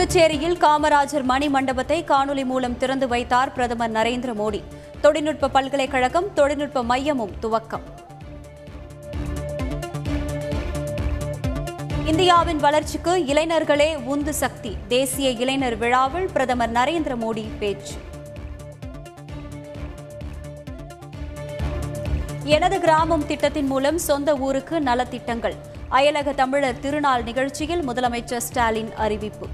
புதுச்சேரியில் காமராஜர் மணி மண்டபத்தை காணொலி மூலம் திறந்து வைத்தார் பிரதமர் நரேந்திர மோடி. தொழில்நுட்ப பல்கலைக்கழகம் தொழில்நுட்ப மையமும் துவக்கம். இந்தியாவின் வளர்ச்சிக்கு இளைஞர்களே உந்து சக்தி. தேசிய இளைஞர் விழாவில் பிரதமர் நரேந்திர மோடி பேச்சு. எனது கிராமம் திட்டத்தின் மூலம் சொந்த ஊருக்கு நலத்திட்டங்கள். அயலக தமிழர் திருநாள் நிகழ்ச்சியில் முதலமைச்சர் ஸ்டாலின் அறிவிப்பு.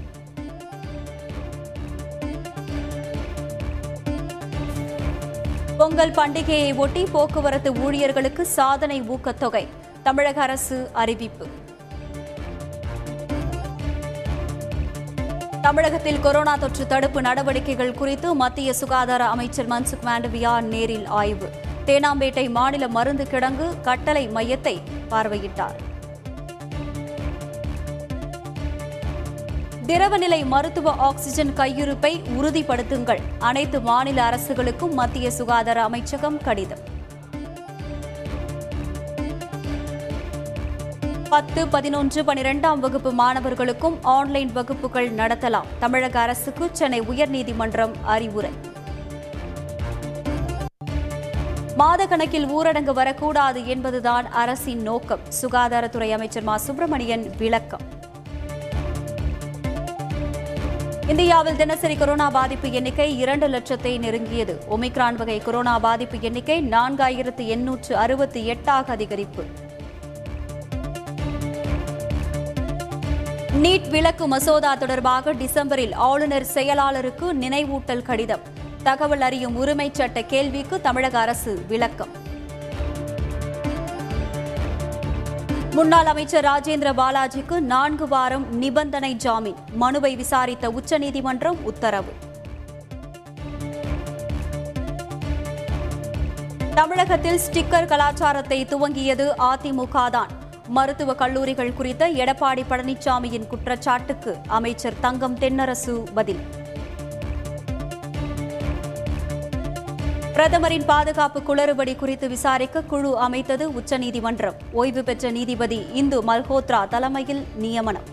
பொங்கல் பண்டிகையை ஒட்டி போக்குவரத்து ஊழியர்களுக்கு சாதனை ஊக்கத்தொகை. தமிழக அரசு அறிவிப்பு. தமிழகத்தில் கொரோனா தொற்று தடுப்பு நடவடிக்கைகள் குறித்து மத்திய சுகாதார அமைச்சர் மன்சுக் மாண்டவியா நேரில் ஆய்வு. தேனாம்பேட்டை மாநில மருந்து கிடங்கு கட்டளை மையத்தை பார்வையிட்டார். திரவநிலை மருத்துவ ஆக்ஸிஜன் கையிருப்பை உறுதிப்படுத்துங்கள். அனைத்து மாநில அரசுகளுக்கும் மத்திய சுகாதார அமைச்சகம் கடிதம். பத்து பதினொன்று பனிரெண்டாம் வகுப்பு மாணவர்களுக்கும் ஆன்லைன் வகுப்புகள் நடத்தலாம். தமிழக அரசுக்கு சென்னை உயர்நீதிமன்றம் அறிவுரை. மாதக்கணக்கில் ஊரடங்கு வரக்கூடாது என்பதுதான் அரசின் நோக்கம். சுகாதாரத்துறை அமைச்சர் மா. சுப்பிரமணியன் விளக்கம். இந்தியாவில் தினசரி கொரோனா பாதிப்பு எண்ணிக்கை இரண்டு லட்சத்தை நெருங்கியது. ஒமிக்ரான் வகை கொரோனா பாதிப்பு எண்ணிக்கை நான்காயிரத்து எண்ணூற்று அறுபத்தி எட்டாக அதிகரிப்பு. நீட் விலக்கு மசோதா தொடர்பாக டிசம்பரில் ஆளுநர் செயலாளருக்கு நினைவூட்டல் கடிதம். தகவல் அறியும் உரிமை சட்ட கேள்விக்கு தமிழக அரசு விளக்கம். முன்னாள் அமைச்சர் ராஜேந்திர பாலாஜிக்கு நான்கு வாரம் நிபந்தனை ஜாமீன். மனுவை விசாரித்த உச்சநீதிமன்றம் உத்தரவு. தமிழகத்தில் ஸ்டிக்கர் கலாச்சாரத்தை துவங்கியது அதிமுக தான் மருத்துவ கல்லூரிகள் குறித்த எடப்பாடி பழனிசாமியின் குற்றச்சாட்டுக்கு அமைச்சர் தங்கம் தென்னரசு பதில். பிரதமரின் பாதுகாப்பு குளறுபடி குறித்து விசாரிக்க குழு அமைத்தது உச்சநீதிமன்றம். ஓய்வு பெற்ற நீதிபதி இந்து மல்ஹோத்ரா தலைமையில் நியமனம்.